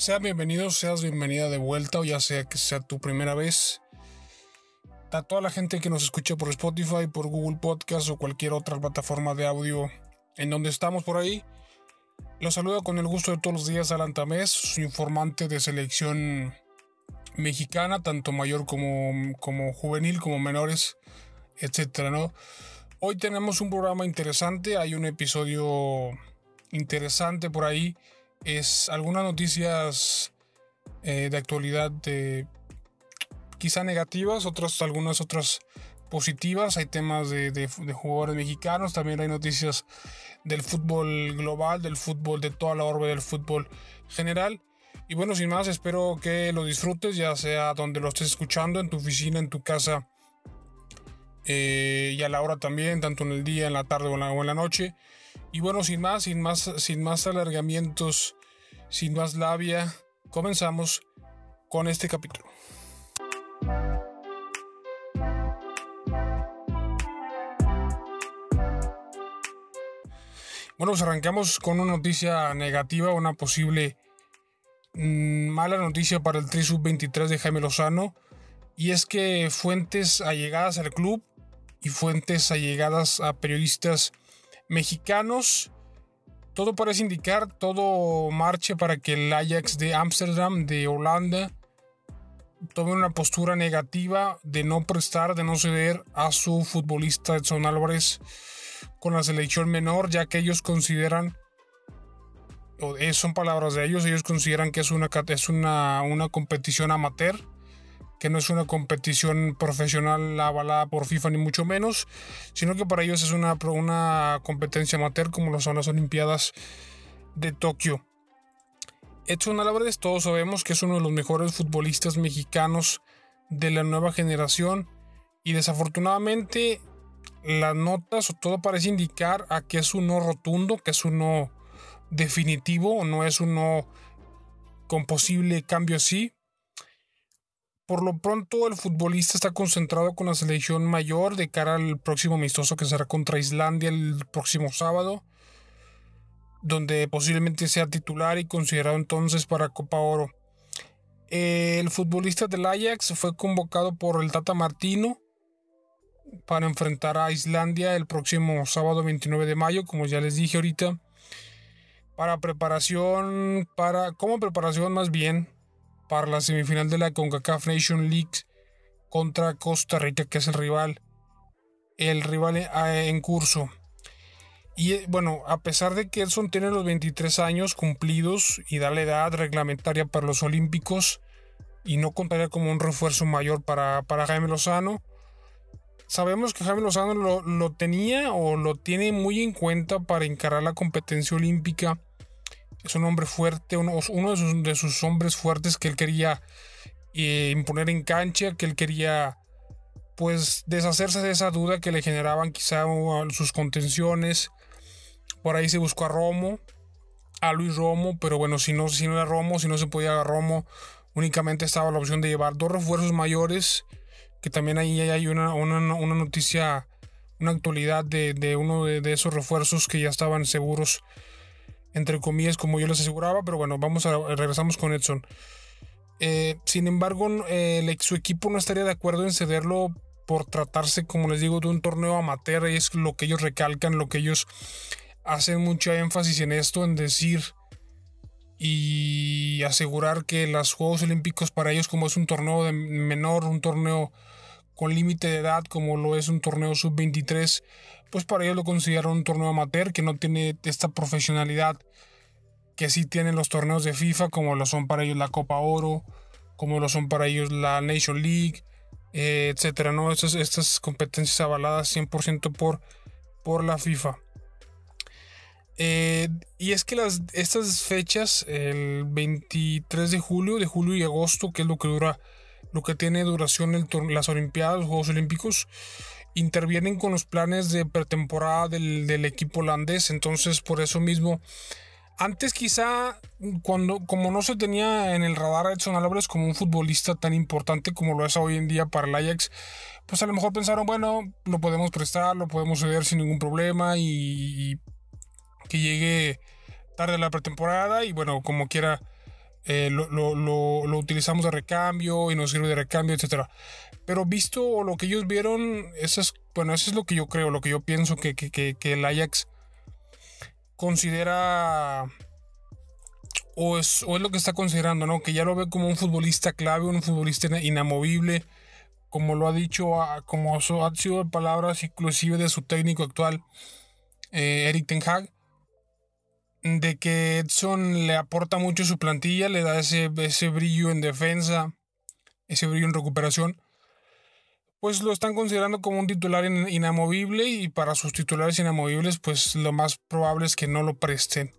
Sean bienvenidos, seas bienvenida de vuelta o ya sea que sea tu primera vez. A toda la gente que nos escucha por Spotify, por Google Podcast o cualquier otra plataforma de audio en donde estamos por ahí. Los saludo con el gusto de todos los días Alan Tamés, su informante de selección mexicana, tanto mayor como, como juvenil, como menores, etcétera. Hoy tenemos un programa interesante, hay un episodio interesante por ahí es algunas noticias eh, de actualidad de quizá negativas, otras, algunas otras positivas. Hay temas de, de, jugadores mexicanos, también hay noticias del fútbol global, del fútbol de toda la orbe del fútbol general. Y bueno, sin más, espero que lo disfrutes, ya sea donde lo estés escuchando, en tu oficina, en tu casa, eh, y a la hora también, tanto en el día, en la tarde o en la noche. Y bueno, sin más, sin más, sin más alargamientos, sin más labia, comenzamos con este capítulo. Bueno, pues arrancamos con una noticia negativa, una posible mm, mala noticia para el Tri Sub-23 de Jaime Lozano. Y es que fuentes allegadas al club y fuentes allegadas a periodistas mexicanos. Todo parece indicar, todo marcha para que el Ajax de Ámsterdam, de Holanda, tome una postura negativa de no prestar, de no ceder a su futbolista Edson Álvarez con la selección menor, ya que ellos consideran, o son palabras de ellos, ellos consideran que es una, es una, una competición amateur que no es una competición profesional avalada por FIFA ni mucho menos, sino que para ellos es una, una competencia amateur como lo son las Olimpiadas de Tokio. Edson Álvarez, todos sabemos que es uno de los mejores futbolistas mexicanos de la nueva generación y desafortunadamente las notas o todo parece indicar a que es un no rotundo, que es un no definitivo no es un no con posible cambio así. Por lo pronto, el futbolista está concentrado con la selección mayor de cara al próximo amistoso que será contra Islandia el próximo sábado, donde posiblemente sea titular y considerado entonces para Copa Oro. El futbolista del Ajax fue convocado por el Tata Martino para enfrentar a Islandia el próximo sábado 29 de mayo, como ya les dije ahorita, para preparación, para como preparación más bien para la semifinal de la CONCACAF Nation League contra Costa Rica, que es el rival, el rival en curso. Y eh, bueno, a pesar de que Edson tiene los 23 años cumplidos y da la edad reglamentaria para los Olímpicos y no contaría como un refuerzo mayor para, para Jaime Lozano, sabemos que Jaime Lozano lo, lo, tenía o lo tiene muy en cuenta para encarar la competencia olímpica es un hombre fuerte, uno, de, sus, hombres fuertes que él quería eh, imponer en cancha, que él quería pues deshacerse de esa duda que le generaban quizá sus contenciones. Por ahí se buscó a Romo, a Luis Romo, pero bueno, si no, si no era Romo, si no se podía a Romo, únicamente estaba la opción de llevar dos refuerzos mayores, que también ahí hay una, una, noticia, una actualidad de, de uno de, esos refuerzos que ya estaban seguros entre comillas, como yo les aseguraba, pero bueno, vamos a regresamos con Edson. Eh, sin embargo, su equipo no estaría de acuerdo en cederlo por tratarse, como les digo, de un torneo amateur, y es lo que ellos recalcan, lo que ellos hacen mucho énfasis en esto, en decir y asegurar que los Juegos Olímpicos para ellos, como es un torneo de menor, un torneo con límite de edad, como lo es un torneo sub-23, pues para ellos lo consideran un torneo amateur que no tiene esta profesionalidad que sí tienen los torneos de FIFA, como lo son para ellos la Copa Oro, como lo son para ellos la Nation League, eh, etcétera, ¿no? Estas, estas competencias avaladas 100% por, por la FIFA. Eh, y es que las, estas fechas, el 23 de julio, de julio y agosto, que es lo que dura, lo que tiene duración el, las Olimpiadas, los Juegos Olímpicos, intervienen con los planes de pretemporada del, equipo holandés. Entonces, por eso mismo, antes quizá, cuando, como no se tenía en el radar a Edson Álvarez como un futbolista tan importante como lo es hoy en día para el Ajax, pues a lo mejor pensaron, bueno, lo podemos prestar, lo podemos ceder sin ningún problema y, que llegue tarde la pretemporada y bueno, como quiera, eh, lo, utilizamos de recambio y nos sirve de recambio, etc. Pero visto lo que ellos vieron, eso es, bueno, eso es lo que yo creo, lo que yo pienso que, el Ajax considera o es, o es, lo que está considerando, ¿no? Que ya lo ve como un futbolista clave, un futbolista inamovible, como lo ha dicho, como ha sido palabras inclusive de su técnico actual, eh, Eric Ten Hag de que Edson le aporta mucho su plantilla, le da ese, ese brillo en defensa, ese brillo en recuperación, pues lo están considerando como un titular inamovible y para sus titulares inamovibles pues lo más probable es que no lo presten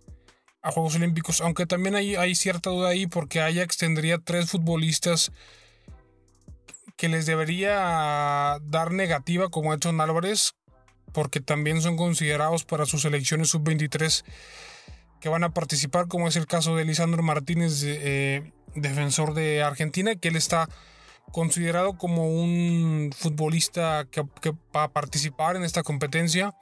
a Juegos Olímpicos, aunque también hay, hay cierta duda ahí porque Ajax tendría tres futbolistas que les debería dar negativa como Edson Álvarez porque también son considerados para sus selecciones sub-23 que van a participar, como es el caso de Lisandro Martínez, eh, defensor de Argentina, que él está considerado como un futbolista que, va a participar en esta competencia.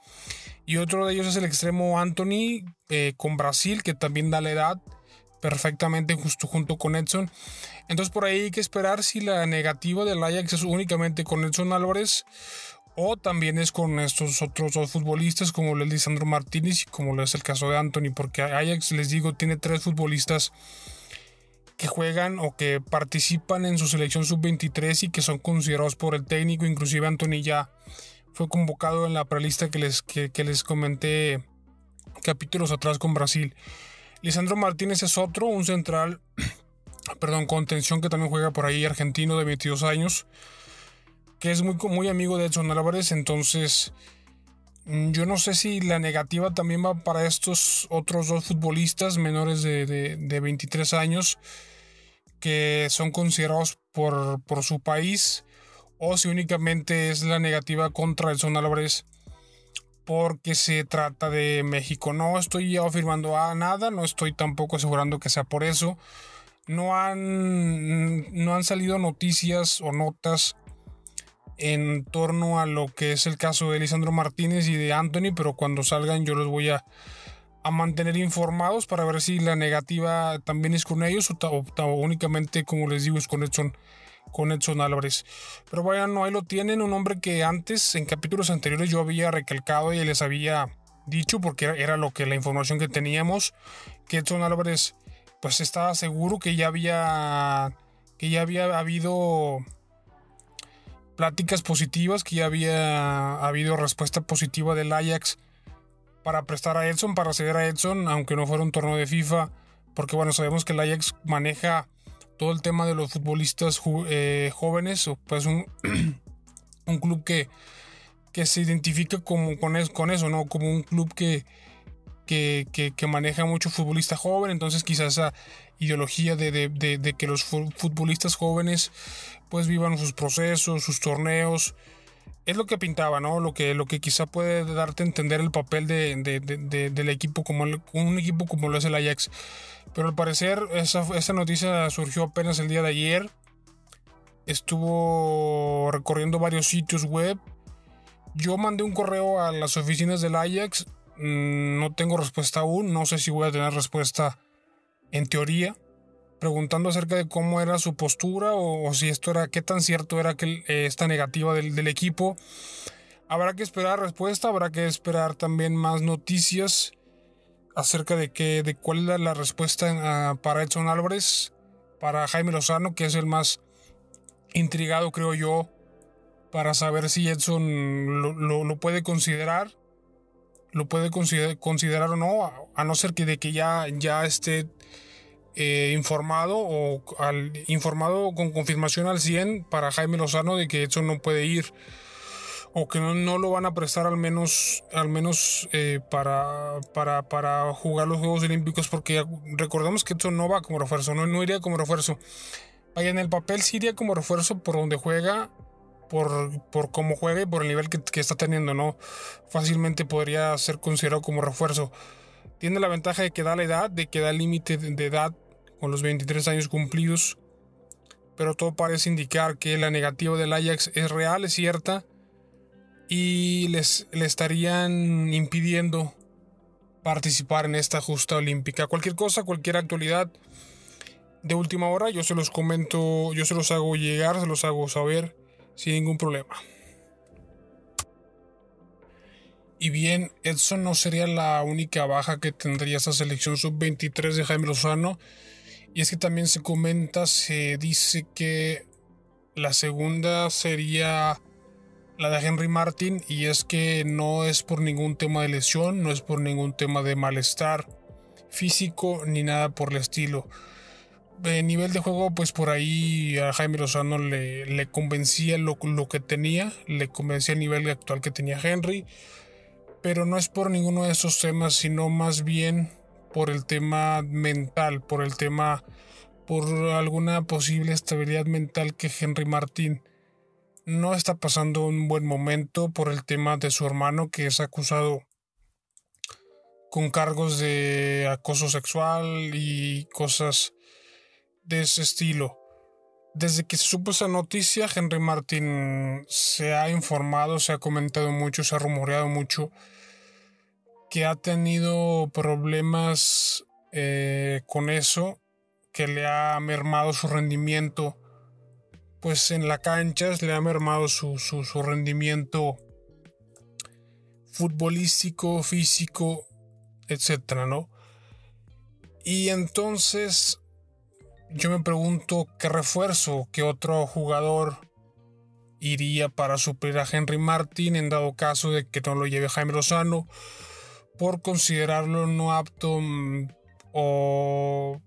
Y otro de ellos es el extremo Anthony eh, con Brasil, que también da la edad perfectamente justo junto con Edson. Entonces por ahí hay que esperar si la negativa del Ajax es únicamente con Edson Álvarez o también es con estos otros dos futbolistas como el Lisandro Martínez y como es el caso de Anthony, porque Ajax, les digo, tiene tres futbolistas que juegan o que participan en su selección sub-23 y que son considerados por el técnico, inclusive Anthony ya fue convocado en la prelista que les, que, les comenté capítulos atrás con Brasil. Lisandro Martínez es otro, un central, perdón, contención que también juega por ahí, argentino de 22 años que es muy, muy amigo de Edson Álvarez, entonces mm, yo no sé si la negativa también va para estos otros dos futbolistas menores de, 23 años que son considerados por, su país o si únicamente es la negativa contra Edson Álvarez porque se trata de México. No estoy afirmando a nada, no estoy tampoco asegurando que sea por eso. No han, no han salido noticias o notas en torno a lo que es el caso de Lisandro Martínez y de Anthony, pero cuando salgan yo los voy a, mantener informados para ver si la negativa también es con ellos o, únicamente, como les digo, es con Edson, con Edson Álvarez. Pero bueno, ahí lo tienen, un hombre que antes, en capítulos anteriores, yo había recalcado y les había dicho, porque era, lo que la información que teníamos, que Edson Álvarez pues estaba seguro que ya había que ya había habido pláticas positivas, que ya había habido respuesta positiva del Ajax para prestar a Edson, para ceder a Edson, aunque no fuera un torneo de FIFA, porque bueno, sabemos que el Ajax maneja todo el tema de los futbolistas eh, jóvenes, pues un, un club que, que se identifica como con, con eso, ¿no? Como un club que, que, que, maneja mucho futbolista joven, entonces quizás ideología de, de, de, que los futbolistas jóvenes pues vivan sus procesos, sus torneos. Es lo que pintaba, ¿no? Lo que, lo que quizá puede darte a entender el papel de, del equipo como un equipo como lo es el Ajax. Pero al parecer esa, esa noticia surgió apenas el día de ayer. Estuvo recorriendo varios sitios web. Yo mandé un correo a las oficinas del Ajax. Mm, no tengo respuesta aún. No sé si voy a tener respuesta en teoría preguntando acerca de cómo era su postura o, si esto era, qué tan cierto era que eh, esta negativa del, equipo. Habrá que esperar respuesta, habrá que esperar también más noticias acerca de, que, de cuál es la respuesta ah, para Edson Álvarez, para Jaime Lozano, que es el más intrigado, creo yo, para saber si Edson lo, puede considerar, lo puede considerar, o no, a, no ser que de que ya, ya esté eh, informado o al, informado con confirmación al 100 para Jaime Lozano de que Edson no puede ir o que no, lo van a prestar al menos, al menos eh, para, para, para, jugar los Juegos Olímpicos porque recordemos que Edson no va como refuerzo, no, no iría como refuerzo. Vaya, en el papel sí iría como refuerzo por donde juega, por, por cómo juega y por el nivel que, que está teniendo, ¿no? Fácilmente podría ser considerado como refuerzo. Tiene la ventaja de que da la edad, de que da el límite de edad con los 23 años cumplidos, pero todo parece indicar que la negativa del Ajax es real, es cierta, y les le estarían impidiendo participar en esta justa olímpica. Cualquier cosa, cualquier actualidad, de última hora, yo se los comento, yo se los hago llegar, se los hago saber sin ningún problema. Y bien, Edson no sería la única baja que tendría esa selección sub-23 de Jaime Lozano. Y es que también se comenta, se dice que la segunda sería la de Henry Martin. Y es que no es por ningún tema de lesión, no es por ningún tema de malestar físico ni nada por el estilo. De nivel de juego, pues por ahí a Jaime Lozano le, le convencía lo, lo que tenía, le convencía el nivel actual que tenía Henry pero no es por ninguno de esos temas, sino más bien por el tema mental, por el tema, por alguna posible estabilidad mental que Henry Martín no está pasando un buen momento por el tema de su hermano que es acusado con cargos de acoso sexual y cosas de ese estilo. Desde que se supo esa noticia, Henry Martin se ha informado, se ha comentado mucho, se ha rumoreado mucho que ha tenido problemas eh, con eso, que le ha mermado su rendimiento, pues en la cancha le ha mermado su, su, su rendimiento futbolístico, físico, etcétera, ¿no? Y entonces yo me pregunto qué refuerzo, qué otro jugador iría para suplir a Henry Martin en dado caso de que no lo lleve Jaime Lozano por considerarlo no apto mm, o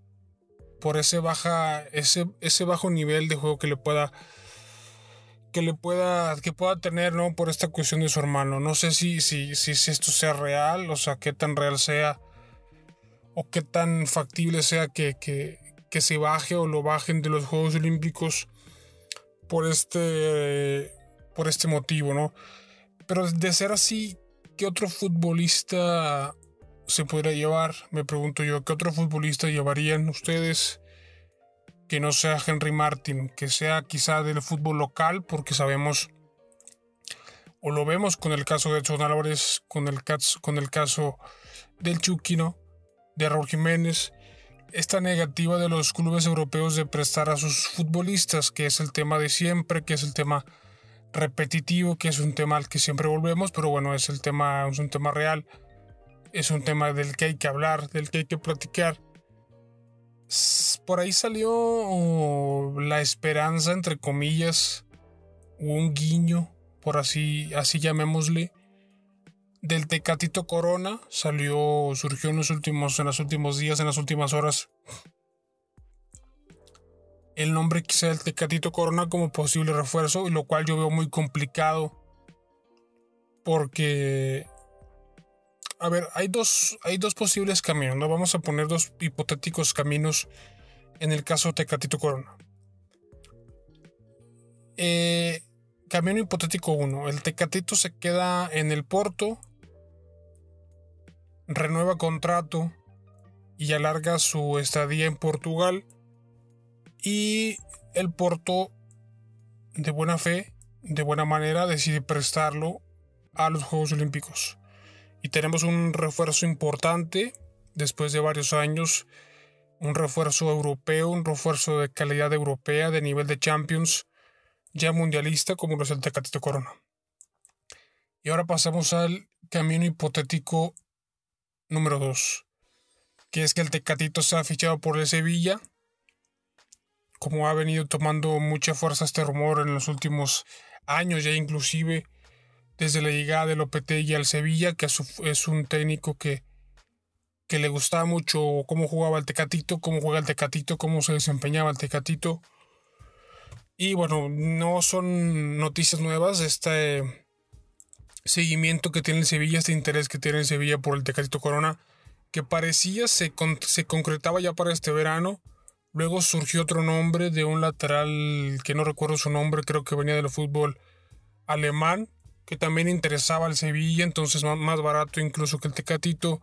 por ese baja ese, ese bajo nivel de juego que le pueda que le pueda que pueda tener no por esta cuestión de su hermano. No sé si si, si esto sea real o sea qué tan real sea o qué tan factible sea que, que, que se baje o lo bajen de los Juegos Olímpicos por este, por este motivo, ¿no? Pero de ser así, ¿qué otro futbolista se podría llevar? Me pregunto yo, ¿qué otro futbolista llevarían ustedes que no sea Henry Martin, que sea quizá del fútbol local, porque sabemos o lo vemos con el caso de Edson con el, con el caso del Chuquino, de Raúl Jiménez, esta negativa de los clubes europeos de prestar a sus futbolistas, que es el tema de siempre, que es el tema repetitivo, que es un tema al que siempre volvemos, pero bueno, es el tema, es un tema real, es un tema del que hay que hablar, del que hay que platicar. Por ahí salió la esperanza, entre comillas, un guiño, por así, así llamémosle, del Tecatito Corona salió, surgió en los últimos, en los últimos días, en las últimas horas. El nombre quizá del Tecatito Corona como posible refuerzo, lo cual yo veo muy complicado. Porque. A ver, hay dos, hay dos posibles caminos, ¿no? Vamos a poner dos hipotéticos caminos en el caso Tecatito Corona. Eh, camino hipotético 1. El Tecatito se queda en el Porto renueva contrato y alarga su estadía en Portugal y el Porto de buena fe, de buena manera, decide prestarlo a los Juegos Olímpicos. Y tenemos un refuerzo importante después de varios años, un refuerzo europeo, un refuerzo de calidad europea, de nivel de Champions, ya mundialista como lo es el Tecatito Corona. Y ahora pasamos al camino hipotético número 2, que es que el Tecatito se ha fichado por el Sevilla. Como ha venido tomando mucha fuerza este rumor en los últimos años, ya inclusive desde la llegada de Lopetegui al Sevilla, que es un técnico que, que le gustaba mucho cómo jugaba el Tecatito, cómo juega el Tecatito, cómo se desempeñaba el Tecatito. Y bueno, no son noticias nuevas. Este seguimiento que tiene el Sevilla, este interés que tiene el Sevilla por el Tecatito Corona, que parecía se, se concretaba ya para este verano. Luego surgió otro nombre de un lateral que no recuerdo su nombre, creo que venía del fútbol alemán, que también interesaba al Sevilla, entonces más barato incluso que el Tecatito.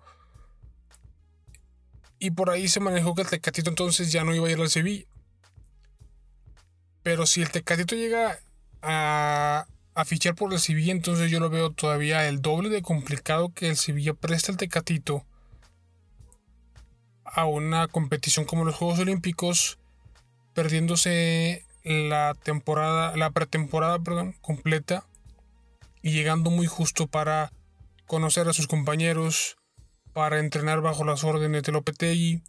Y por ahí se manejó que el Tecatito entonces ya no iba a ir al Sevilla. Pero si el Tecatito llega a, a fichar por el Sevilla, entonces yo lo veo todavía el doble de complicado que el Sevilla presta el Tecatito a una competición como los Juegos Olímpicos perdiéndose la temporada, la pretemporada, perdón, completa y llegando muy justo para conocer a sus compañeros, para entrenar bajo las órdenes de Lopetegui,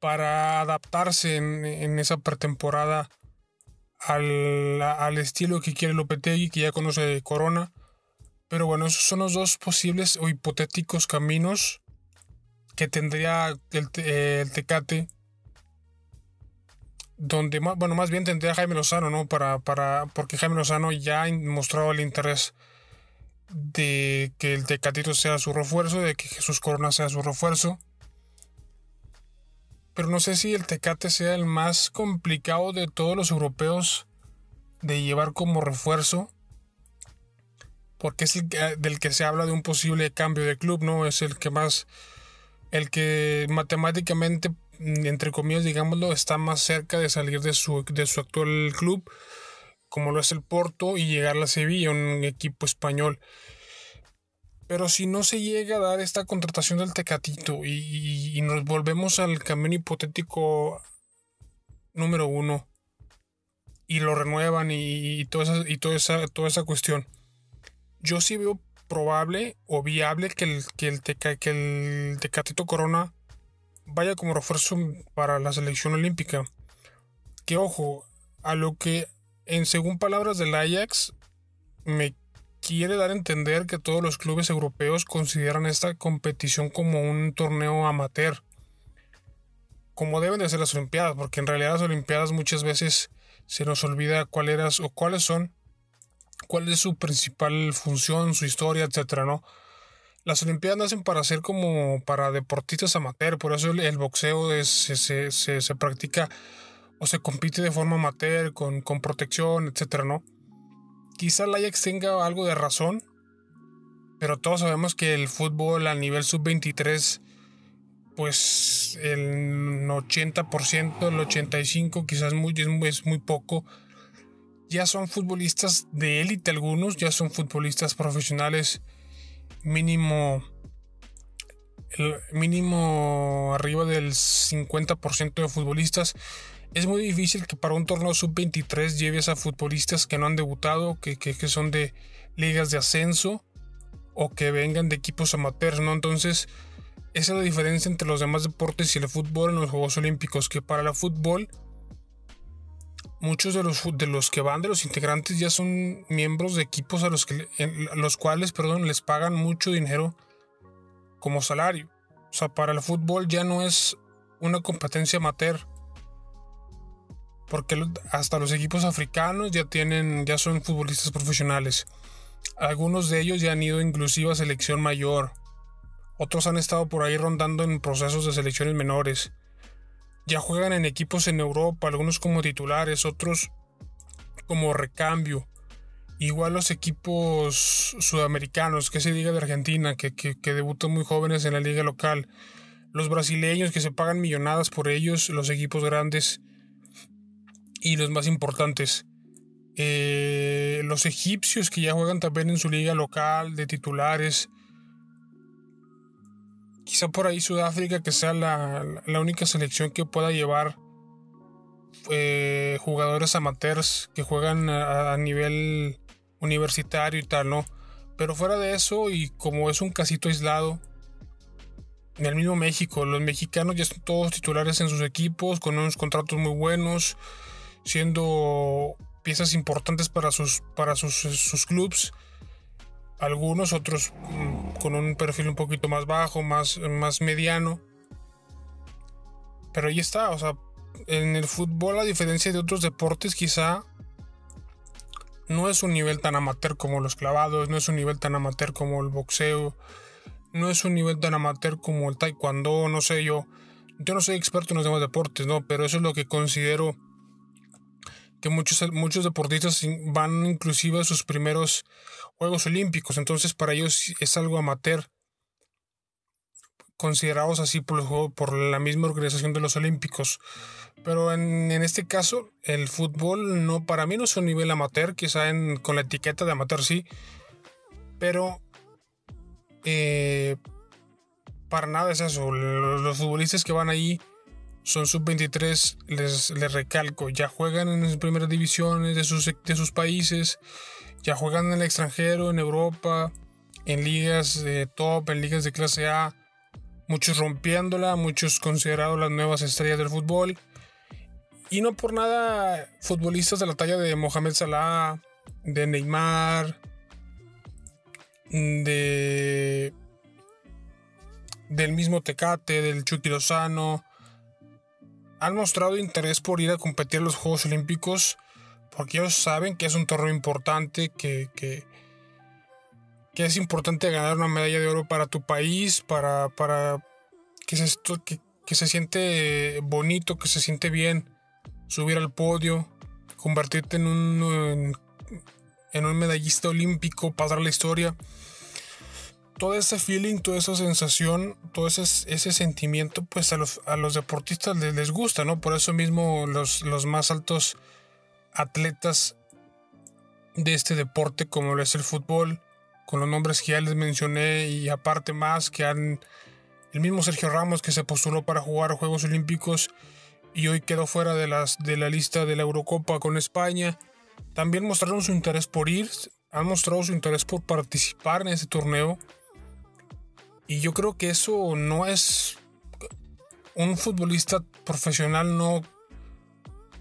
para adaptarse en, esa pretemporada al, al, estilo que quiere Lopetegui, que ya conoce Corona. Pero bueno, esos son los dos posibles o hipotéticos caminos que tendría el, el Tecate donde bueno más bien tendría Jaime Lozano no para para porque Jaime Lozano ya ha mostrado el interés de que el Tecatito sea su refuerzo de que Jesús Corona sea su refuerzo pero no sé si el Tecate sea el más complicado de todos los europeos de llevar como refuerzo porque es el del que se habla de un posible cambio de club no es el que más el que matemáticamente Mm, entre comillas, digámoslo, está más cerca de salir de su, de su actual club, como lo es el Porto, y llegar a la Sevilla, un equipo español. Pero si no se llega a dar esta contratación del Tecatito y, nos volvemos al camino hipotético número uno y lo renuevan y, toda, esa, y toda, esa, toda esa cuestión, yo sí veo probable o viable que el, que el, que el Tecatito Corona vaya como refuerzo para la selección olímpica. Que ojo, a lo que en según palabras del Ajax me quiere dar a entender que todos los clubes europeos consideran esta competición como un torneo amateur. Como deben de ser las Olimpiadas, porque en realidad las Olimpiadas muchas veces se nos olvida cuáles o cuáles son, cuál es su principal función, su historia, etcétera, ¿no? las Olimpiadas nacen para ser como para deportistas amateur, por eso el, boxeo se, practica o se compite de forma amateur, con, protección, etcétera, ¿no? Quizá Ajax tenga algo de razón, pero todos sabemos que el fútbol a nivel sub-23, pues el 80%, el 85%, quizás muy, es muy poco, ya son futbolistas de élite algunos, ya son futbolistas profesionales mínimo mínimo arriba del 50% de futbolistas. Es muy difícil que para un torneo sub-23 lleves a futbolistas que no han debutado, que, son de ligas de ascenso o que vengan de equipos amateurs, ¿no? Entonces, esa es la diferencia entre los demás deportes y el fútbol en los Juegos Olímpicos, que para el fútbol muchos de los, de los que van de los integrantes ya son miembros de equipos a los, que, los cuales perdón, les pagan mucho dinero como salario. O sea, para el fútbol ya no es una competencia amateur. Porque hasta los equipos africanos ya tienen, ya son futbolistas profesionales. Algunos de ellos ya han ido inclusive a selección mayor. Otros han estado por ahí rondando en procesos de selecciones menores ya juegan en equipos en Europa, algunos como titulares, otros como recambio. Igual los equipos sudamericanos, que se diga de Argentina, que, debutan muy jóvenes en la liga local. Los brasileños que se pagan millonadas por ellos, los equipos grandes y los más importantes. Eh, los egipcios que ya juegan también en su liga local de titulares quizá por ahí Sudáfrica que sea la, única selección que pueda llevar eh, jugadores amateurs que juegan a, nivel universitario y tal, ¿no? Pero fuera de eso, y como es un casito aislado, en el mismo México, los mexicanos ya están todos titulares en sus equipos, con unos contratos muy buenos, siendo piezas importantes para sus, para sus, sus clubs algunos, otros mm, con un perfil un poquito más bajo, más, más mediano. Pero ahí está, o sea, en el fútbol, a diferencia de otros deportes, quizá no es un nivel tan amateur como los clavados, no es un nivel tan amateur como el boxeo, no es un nivel tan amateur como el taekwondo, no sé yo. Yo no soy experto en los demás deportes, ¿no? Pero eso es lo que considero que muchos, muchos deportistas van inclusive a sus primeros Juegos Olímpicos, entonces para ellos es algo amateur, considerados así por, por la misma organización de los Olímpicos. Pero en, este caso, el fútbol no, para mí no es un nivel amateur, quizá en, con la etiqueta de amateur sí, pero eh, para nada es eso. Los, futbolistas que van ahí son sub-23, les, les, recalco, ya juegan en las primeras divisiones de sus, de sus países, ya juegan en el extranjero, en Europa, en ligas top, en ligas de clase A, muchos rompiéndola, muchos considerados las nuevas estrellas del fútbol. Y no por nada, futbolistas de la talla de Mohamed Salah, de Neymar, de del mismo Tecate, del Chucky Lozano, han mostrado interés por ir a competir en los Juegos Olímpicos porque ellos saben que es un torneo importante, que, que, es importante ganar una medalla de oro para tu país, para, para que, se, que, se siente bonito, que se siente bien subir al podio, convertirte en un, en un medallista olímpico, pasar la historia todo ese feeling, toda esa sensación, todo ese, ese sentimiento, pues a los, a los deportistas les, gusta, ¿no? Por eso mismo los, los más altos atletas de este deporte, como lo es el fútbol, con los nombres que ya les mencioné y aparte más que han... El mismo Sergio Ramos que se postuló para jugar Juegos Olímpicos y hoy quedó fuera de, las, de la lista de la Eurocopa con España. También mostraron su interés por ir, han mostrado su interés por participar en ese torneo y yo creo que eso no es... Un futbolista profesional no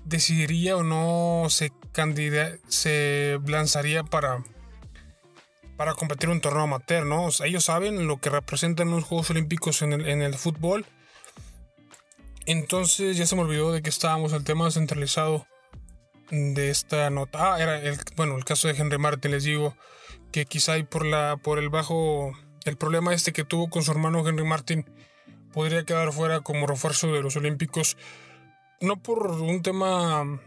decidiría o no se, se lanzaría para, para competir un torneo amateur, ¿no? ellos saben lo que representan los Juegos Olímpicos en el, en el fútbol. Entonces ya se me olvidó de que estábamos el tema centralizado de esta nota. Ah, era el, bueno, el caso de Henry Martin, les digo que quizá hay por, la, por el bajo el problema este que tuvo con su hermano Henry Martin podría quedar fuera como refuerzo de los Olímpicos, no por un tema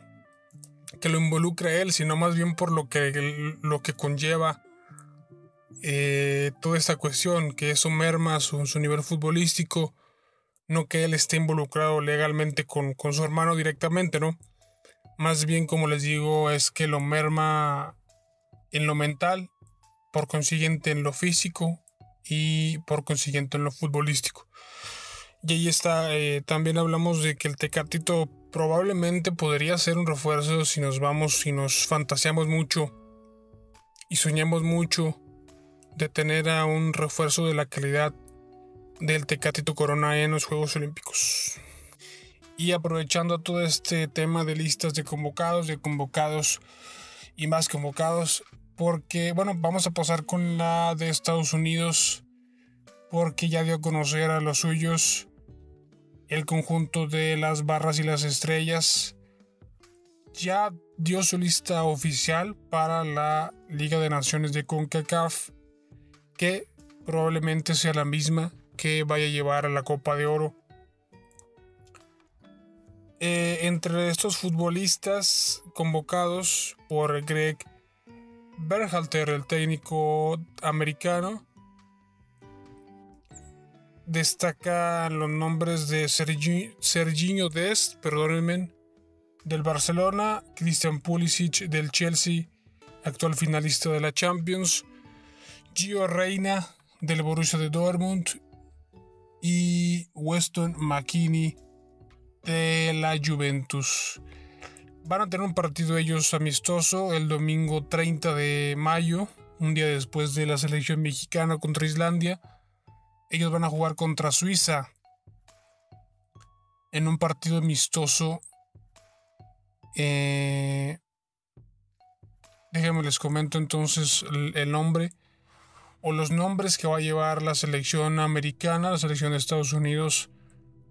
que lo involucre a él, sino más bien por lo que, lo que conlleva eh, toda esta cuestión, que eso merma su, su, nivel futbolístico, no que él esté involucrado legalmente con, con su hermano directamente, ¿no? Más bien, como les digo, es que lo merma en lo mental, por consiguiente en lo físico y por consiguiente en lo futbolístico. Y ahí está, eh, también hablamos de que el Tecatito probablemente podría ser un refuerzo si nos vamos, si nos fantaseamos mucho y soñamos mucho de tener a un refuerzo de la calidad del Tecatito Corona en los Juegos Olímpicos. Y aprovechando todo este tema de listas de convocados, de convocados y más convocados, porque, bueno, vamos a pasar con la de Estados Unidos, porque ya dio a conocer a los suyos el conjunto de las barras y las estrellas. Ya dio su lista oficial para la Liga de Naciones de CONCACAF, que probablemente sea la misma que vaya a llevar a la Copa de Oro. Eh, entre estos futbolistas convocados por Greg Berhalter, el técnico americano, destaca los nombres de Serginho Dest, perdónenme, del Barcelona, Christian Pulisic del Chelsea, actual finalista de la Champions, Gio Reina del Borussia de Dortmund y Weston McKinney de la Juventus. Van a tener un partido ellos amistoso el domingo 30 de mayo, un día después de la selección mexicana contra Islandia. Ellos van a jugar contra Suiza en un partido amistoso. Eh, déjenme les comento entonces el nombre o los nombres que va a llevar la selección americana, la selección de Estados Unidos,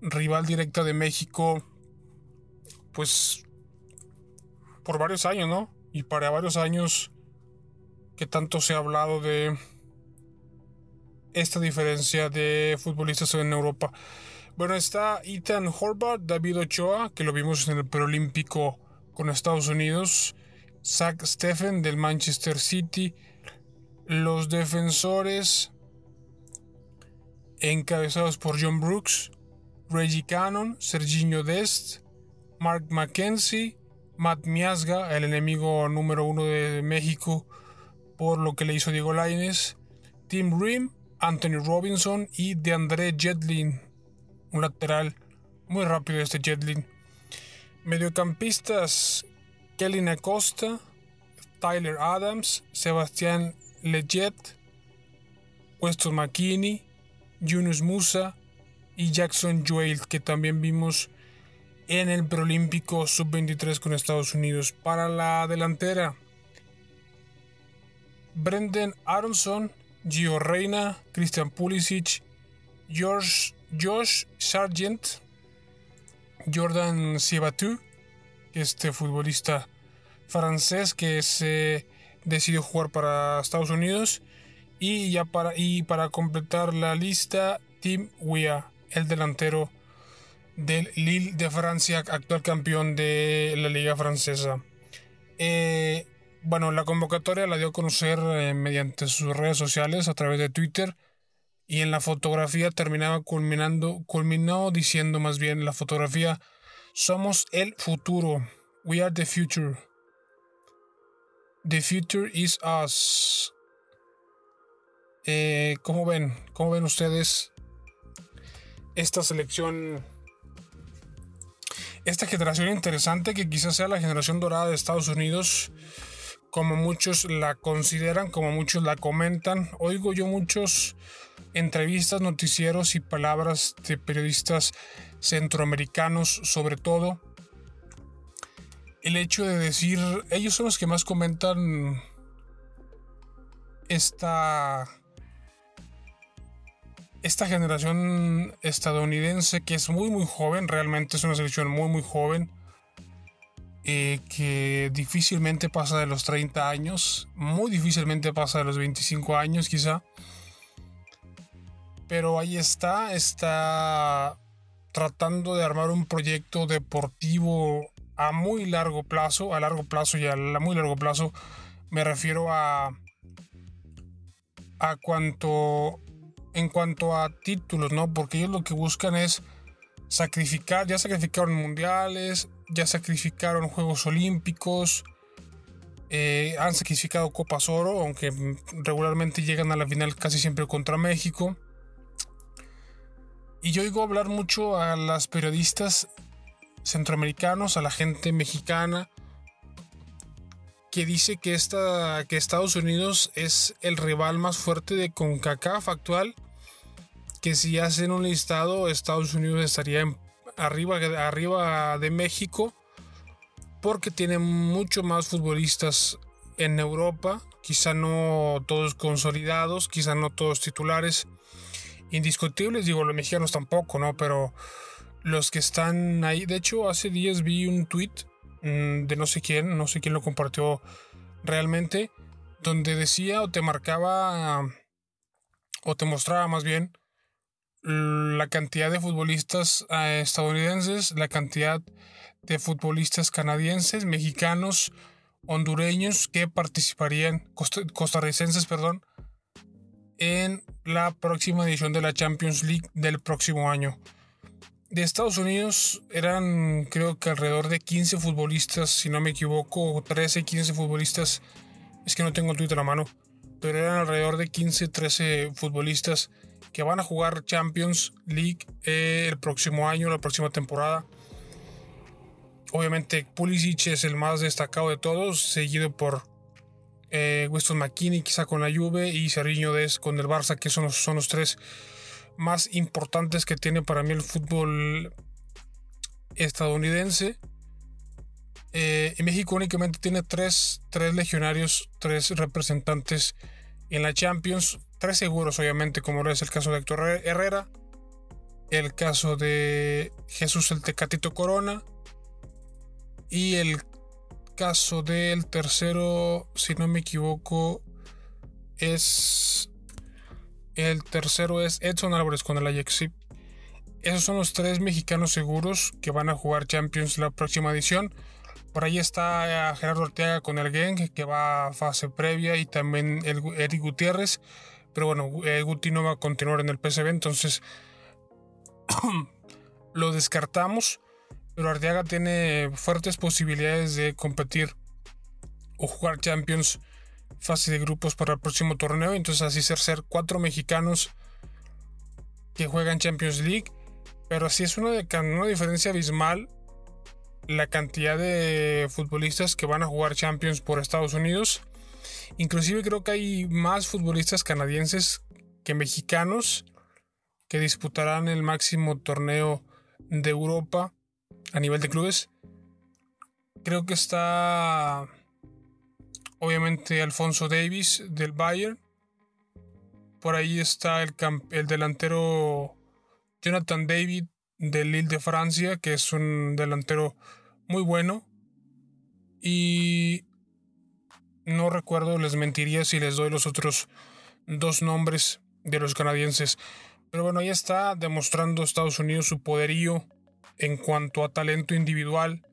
rival directa de México, pues por varios años, ¿no? Y para varios años que tanto se ha hablado de esta diferencia de futbolistas en Europa. Bueno, está Ethan Horvath, David Ochoa, que lo vimos en el preolímpico con Estados Unidos, Zach Steffen del Manchester City, los defensores encabezados por John Brooks, Reggie Cannon, Serginho Dest, Mark McKenzie, Matt Miasga, el enemigo número uno de México por lo que le hizo Diego Laines, Tim Rim, Anthony Robinson y DeAndre Jetlin, un lateral muy rápido este Jetlin. Mediocampistas Kelly Acosta, Tyler Adams, Sebastián Leggett, Weston McKinney, Yunus Musa y Jackson Joel, que también vimos en el Preolímpico Sub-23 con Estados Unidos. Para la delantera, Brendan Aronson, Gio Reina, Christian Pulisic, George, Josh Sargent, Jordan Sibatu, este futbolista francés que se decidió jugar para Estados Unidos. Y ya para, y para completar la lista, Tim Weah, el delantero del Lille de Francia, actual campeón de la liga francesa. Eh, bueno, la convocatoria la dio a conocer eh, mediante sus redes sociales a través de Twitter y en la fotografía terminaba culminando, culminó diciendo más bien la fotografía, somos el futuro, we are the future. The future is us. Eh, ¿Cómo ven? ¿Cómo ven ustedes esta selección? Esta generación interesante que quizás sea la generación dorada de Estados Unidos, como muchos la consideran, como muchos la comentan. Oigo yo muchos entrevistas, noticieros y palabras de periodistas centroamericanos sobre todo. El hecho de decir, ellos son los que más comentan esta esta generación estadounidense que es muy muy joven, realmente es una selección muy muy joven, eh, que difícilmente pasa de los 30 años, muy difícilmente pasa de los 25 años quizá. Pero ahí está, está tratando de armar un proyecto deportivo a muy largo plazo, a largo plazo y a muy largo plazo me refiero a a cuanto en cuanto a títulos, ¿no? Porque ellos lo que buscan es sacrificar, ya sacrificaron mundiales, ya sacrificaron Juegos Olímpicos, eh, han sacrificado Copas Oro, aunque regularmente llegan a la final casi siempre contra México. Y yo oigo hablar mucho a las periodistas centroamericanos, a la gente mexicana, que dice que, esta, que Estados Unidos es el rival más fuerte de CONCACAF actual, que si hacen un listado, Estados Unidos estaría arriba, arriba de México, porque tiene mucho más futbolistas en Europa, quizá no todos consolidados, quizá no todos titulares indiscutibles, digo, los mexicanos tampoco, ¿no? Pero los que están ahí, de hecho, hace días vi un tweet de no sé quién, no sé quién lo compartió realmente, donde decía o te marcaba o te mostraba más bien la cantidad de futbolistas eh, estadounidenses, la cantidad de futbolistas canadienses, mexicanos, hondureños que participarían, costarricenses, perdón, en la próxima edición de la Champions League del próximo año de Estados Unidos eran creo que alrededor de 15 futbolistas, si no me equivoco, 13, 15 futbolistas, es que no tengo el Twitter a mano, pero eran alrededor de 15, 13 futbolistas que van a jugar Champions League eh, el próximo año, la próxima temporada. Obviamente Pulisic es el más destacado de todos, seguido por eh, Weston McKinney quizá con la Juve y Cerriño Des con el Barça, que son son los tres más importantes que tiene para mí el fútbol estadounidense. Eh, en México únicamente tiene tres, tres legionarios, tres representantes en la Champions, tres seguros obviamente, como es el caso de Héctor Herrera, el caso de Jesús el Tecatito Corona y el caso del tercero, si no me equivoco, es el tercero es Edson Álvarez con el Ajax. Esos son los tres mexicanos seguros que van a jugar Champions la próxima edición. Por ahí está Gerardo Ortega con el Genk, que va a fase previa, y también el Eric Gutiérrez. Pero bueno, el Guti no va a continuar en el PSV, entonces lo descartamos. Pero Arteaga tiene fuertes posibilidades de competir o jugar Champions fase de grupos para el próximo torneo. Entonces así ser, ser cuatro mexicanos que juegan Champions League Pero sí es una, una diferencia abismal la cantidad de futbolistas que van a jugar Champions por Estados Unidos. Inclusive creo que hay más futbolistas canadienses que mexicanos que disputarán el máximo torneo de Europa a nivel de clubes. Creo que está obviamente Alfonso Davis del Bayern. Por ahí está el, el delantero Jonathan David del Lille de Francia, que es un delantero muy bueno. Y no recuerdo, les mentiría si les doy los otros dos nombres de los canadienses. Pero bueno, ahí está demostrando Estados Unidos su poderío en cuanto a talento individual.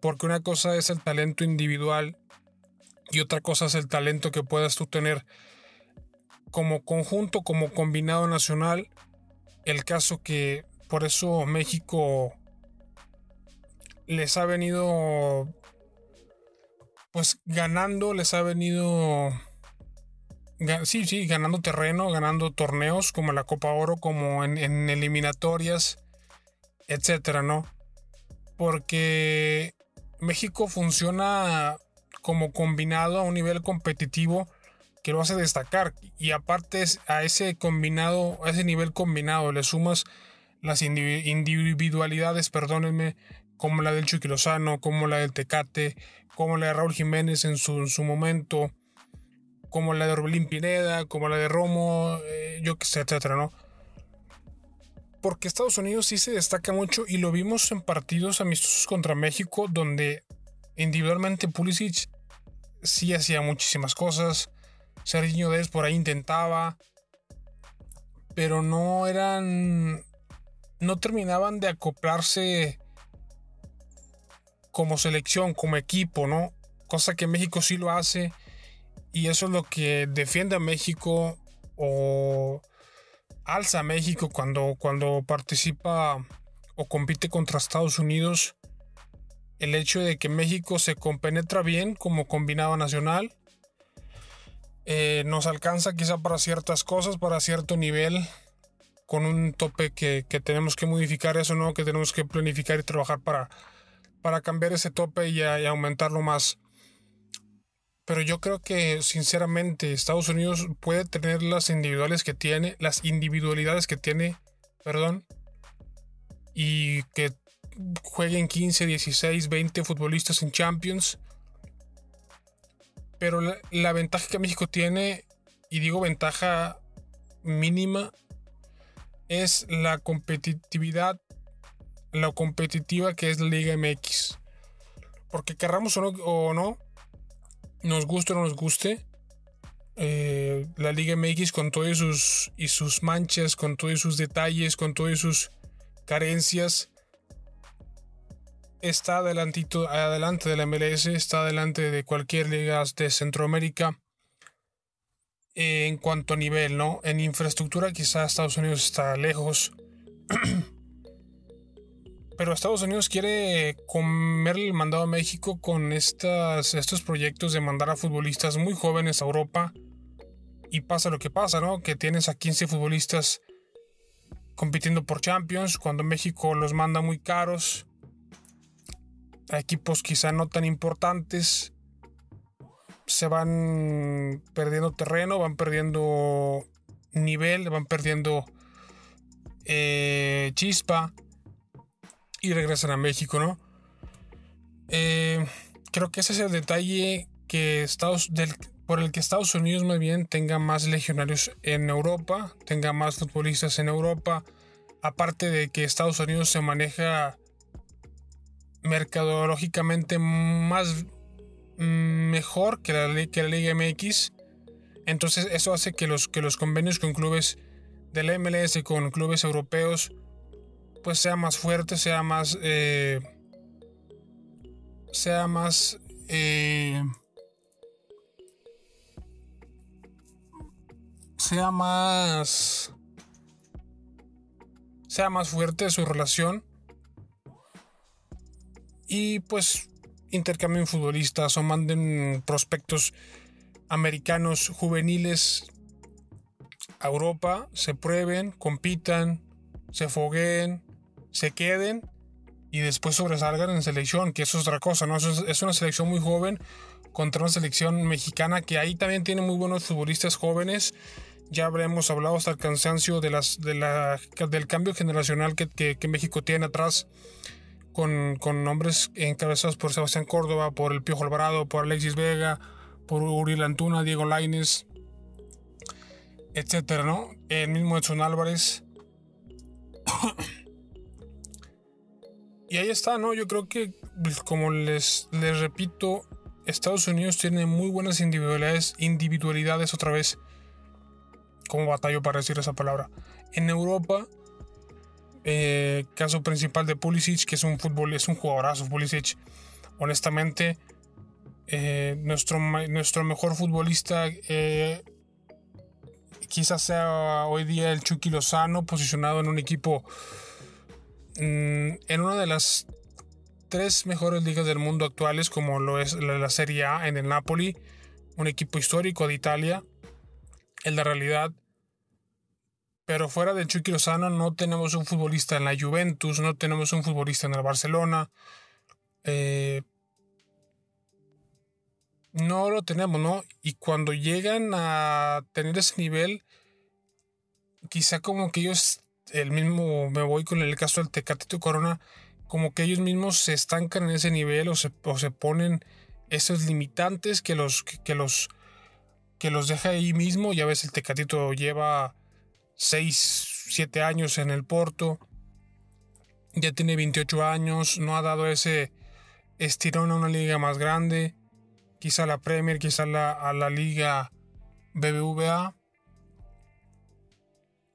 Porque una cosa es el talento individual y otra cosa es el talento que puedas tú tener como conjunto, como combinado nacional. El caso que por eso México les ha venido pues ganando, les ha venido sí, sí, ganando terreno, ganando torneos como la Copa Oro, como en, en eliminatorias, etcétera, ¿no? Porque México funciona como combinado a un nivel competitivo que lo hace destacar. Y aparte a ese combinado, a ese nivel combinado, le sumas las individualidades, perdónenme, como la del Chucky como la del Tecate, como la de Raúl Jiménez en su, su momento, como la de Orbelín Pineda, como la de Romo, eh, yo qué sé, etcétera, ¿no? Porque Estados Unidos sí se destaca mucho y lo vimos en partidos amistosos contra México, donde individualmente Pulisic sí hacía muchísimas cosas. Serginho Dez por ahí intentaba. Pero no eran. No terminaban de acoplarse como selección, como equipo, ¿no? Cosa que México sí lo hace. Y eso es lo que defiende a México o alza a México cuando, cuando participa o compite contra Estados Unidos el hecho de que México se compenetra bien como combinado nacional. Eh, nos alcanza quizá para ciertas cosas, para cierto nivel, con un tope que, tenemos que modificar eso, ¿no? Que tenemos que planificar y trabajar para, para cambiar ese tope y, y aumentarlo más. Pero yo creo que sinceramente Estados Unidos puede tener las individuales que tiene, las individualidades que tiene, perdón, y que jueguen 15, 16, 20 futbolistas en Champions. Pero la, ventaja que México tiene, y digo ventaja mínima, es la competitividad, la competitiva que es la Liga MX. Porque querramos o no, nos guste o no nos guste, eh, la Liga MX con todos sus, sus manchas, con todos sus detalles, con todas sus carencias, está adelantito, adelante de la MLS, está adelante de cualquier liga de Centroamérica en cuanto a nivel, ¿no? En infraestructura quizá Estados Unidos está lejos. Pero Estados Unidos quiere comerle el mandado a México con estas, estos proyectos de mandar a futbolistas muy jóvenes a Europa. Y pasa lo que pasa, ¿no? Que tienes a 15 futbolistas compitiendo por Champions, cuando México los manda muy caros equipos quizá no tan importantes se van perdiendo terreno, van perdiendo nivel, van perdiendo eh, chispa y regresan a México, ¿no? Eh, creo que ese es el detalle que Estados, por el que Estados Unidos muy bien tenga más legionarios en Europa, tenga más futbolistas en Europa, aparte de que Estados Unidos se maneja mercadológicamente más mm, mejor que la, que la Liga MX. Entonces eso hace que los, que los convenios con clubes de la MLS, con clubes europeos, pues sea más fuerte, sea más... Eh, sea más... Eh, sea más... sea más fuerte su relación y pues intercambien futbolistas o manden prospectos americanos juveniles a Europa, se prueben, compitan, se fogueen, se queden y después sobresalgan en selección, que eso es otra cosa, ¿no? es, una selección muy joven contra una selección mexicana que ahí también tiene muy buenos futbolistas jóvenes. Ya habremos hablado hasta el cansancio de las, de la, del cambio generacional que, que, México tiene atrás con, con nombres encabezados por Sebastián Córdoba, por el Piojo Alvarado, por Alexis Vega, por Uriel Antuna, Diego Laines, etcétera, ¿no? El mismo Edson Álvarez. y ahí está, ¿no? Yo creo que, pues, como les, les repito, Estados Unidos tiene muy buenas individualidades, individualidades otra vez. Como batallo para decir esa palabra. En Europa, eh, caso principal de Pulisic, que es un fútbol, es un jugadorazo Pulisic. Honestamente, eh, nuestro, nuestro mejor futbolista eh, quizás sea hoy día el Chucky Lozano, posicionado en un equipo, mm, en una de las tres mejores ligas del mundo actuales, como lo es la, Serie A en el Napoli, un equipo histórico de Italia, en la realidad. Pero fuera de Chucky Lozano no tenemos un futbolista en la Juventus, no tenemos un futbolista en el Barcelona. Eh, no lo tenemos, ¿no? Y cuando llegan a tener ese nivel, quizá como que ellos, el mismo, me voy con el caso del Tecatito Corona, como que ellos mismos se estancan en ese nivel o se, se ponen esos limitantes que los, que, los, que los deja ahí mismo. Ya ves, el Tecatito lleva 6, 7 años en el Porto, ya tiene 28 años, no ha dado ese estirón a una liga más grande quizá la Premier, quizá la, a la Liga BBVA.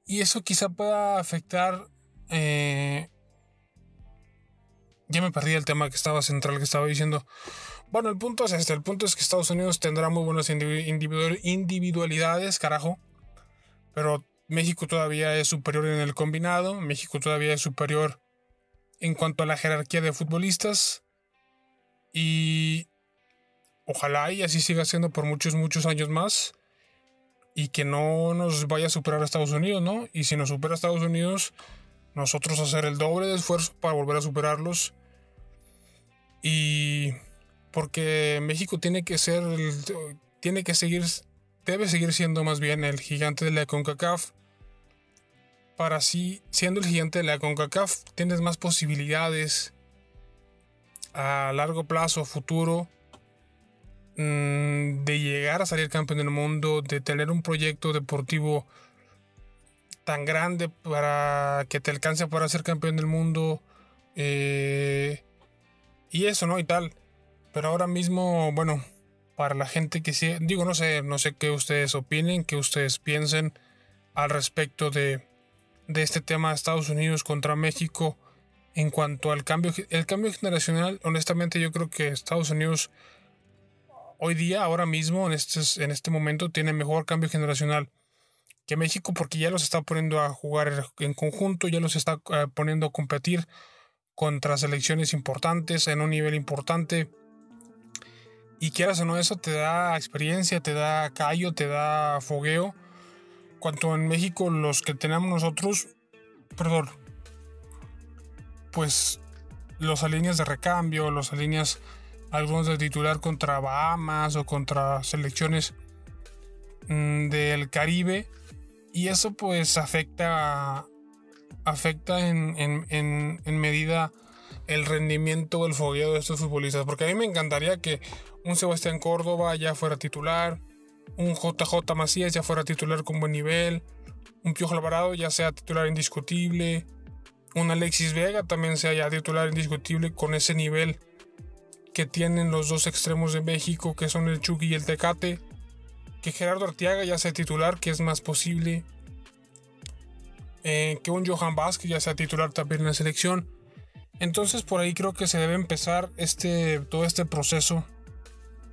Y eso quizá pueda afectar... Eh, ya me perdí el tema que estaba central, que estaba diciendo. Bueno, el punto es este. El punto es que Estados Unidos tendrá muy buenas individualidades, carajo. Pero México todavía es superior en el combinado. México todavía es superior en cuanto a la jerarquía de futbolistas. Y ojalá y así siga siendo por muchos, muchos años más. Y que no nos vaya a superar a Estados Unidos, ¿no? Y si nos supera a Estados Unidos, nosotros hacer el doble de esfuerzo para volver a superarlos. Y porque México tiene que ser, tiene que seguir, debe seguir siendo más bien el gigante de la CONCACAF. Para así, siendo el gigante de la CONCACAF, tienes más posibilidades a largo plazo, futuro, Mm, de llegar a salir campeón del mundo, de tener un proyecto deportivo tan grande para que te alcance para ser campeón del mundo. Eh, y eso, ¿no? Y tal. Pero ahora mismo, bueno, para la gente que sí, digo, no sé, no sé qué ustedes opinen, qué ustedes piensen al respecto de, de este tema de Estados Unidos contra México en cuanto al cambio, el cambio generacional. Honestamente, yo creo que Estados Unidos hoy día, ahora mismo, en este, en este momento, tiene mejor cambio generacional que México porque ya los está poniendo a jugar en conjunto, ya los está eh, poniendo a competir contra selecciones importantes en un nivel importante. Y quieras o no, eso te da experiencia, te da callo, te da fogueo. Cuanto en México, los que tenemos nosotros, perdón, pues los alineas de recambio, los alineas algunos de titular contra Bahamas o contra selecciones mm, del Caribe y eso pues afecta afecta en, en, medida el rendimiento o el fogueo de estos futbolistas porque a mí me encantaría que un Sebastián Córdoba ya fuera titular un JJ Macías ya fuera titular con buen nivel un Piojo Alvarado ya sea titular indiscutible un Alexis Vega también sea titular indiscutible con ese nivel que tienen los dos extremos de México, que son el Chucky y el Tecate. Que Gerardo Arteaga ya sea titular, que es más posible. Eh, que un Johan Vázquez ya sea titular también en la selección. Entonces por ahí creo que se debe empezar este, todo este proceso.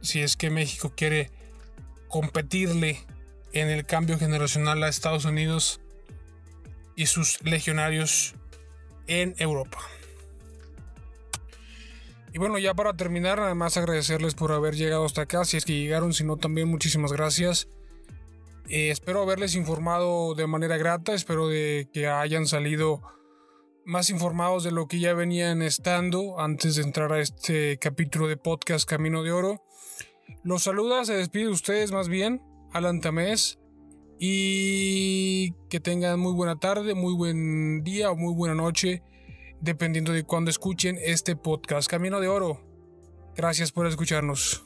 Si es que México quiere competirle en el cambio generacional a Estados Unidos y sus legionarios en Europa. Y bueno, ya para terminar, además agradecerles por haber llegado hasta acá, si es que llegaron, si no también muchísimas gracias. Eh, espero haberles informado de manera grata, espero de que hayan salido más informados de lo que ya venían estando antes de entrar a este capítulo de podcast Camino de Oro. Los saluda, se despide de ustedes más bien, Alan Tamés, y que tengan muy buena tarde, muy buen día o muy buena noche, dependiendo de cuándo escuchen este podcast Camino de Oro. Gracias por escucharnos.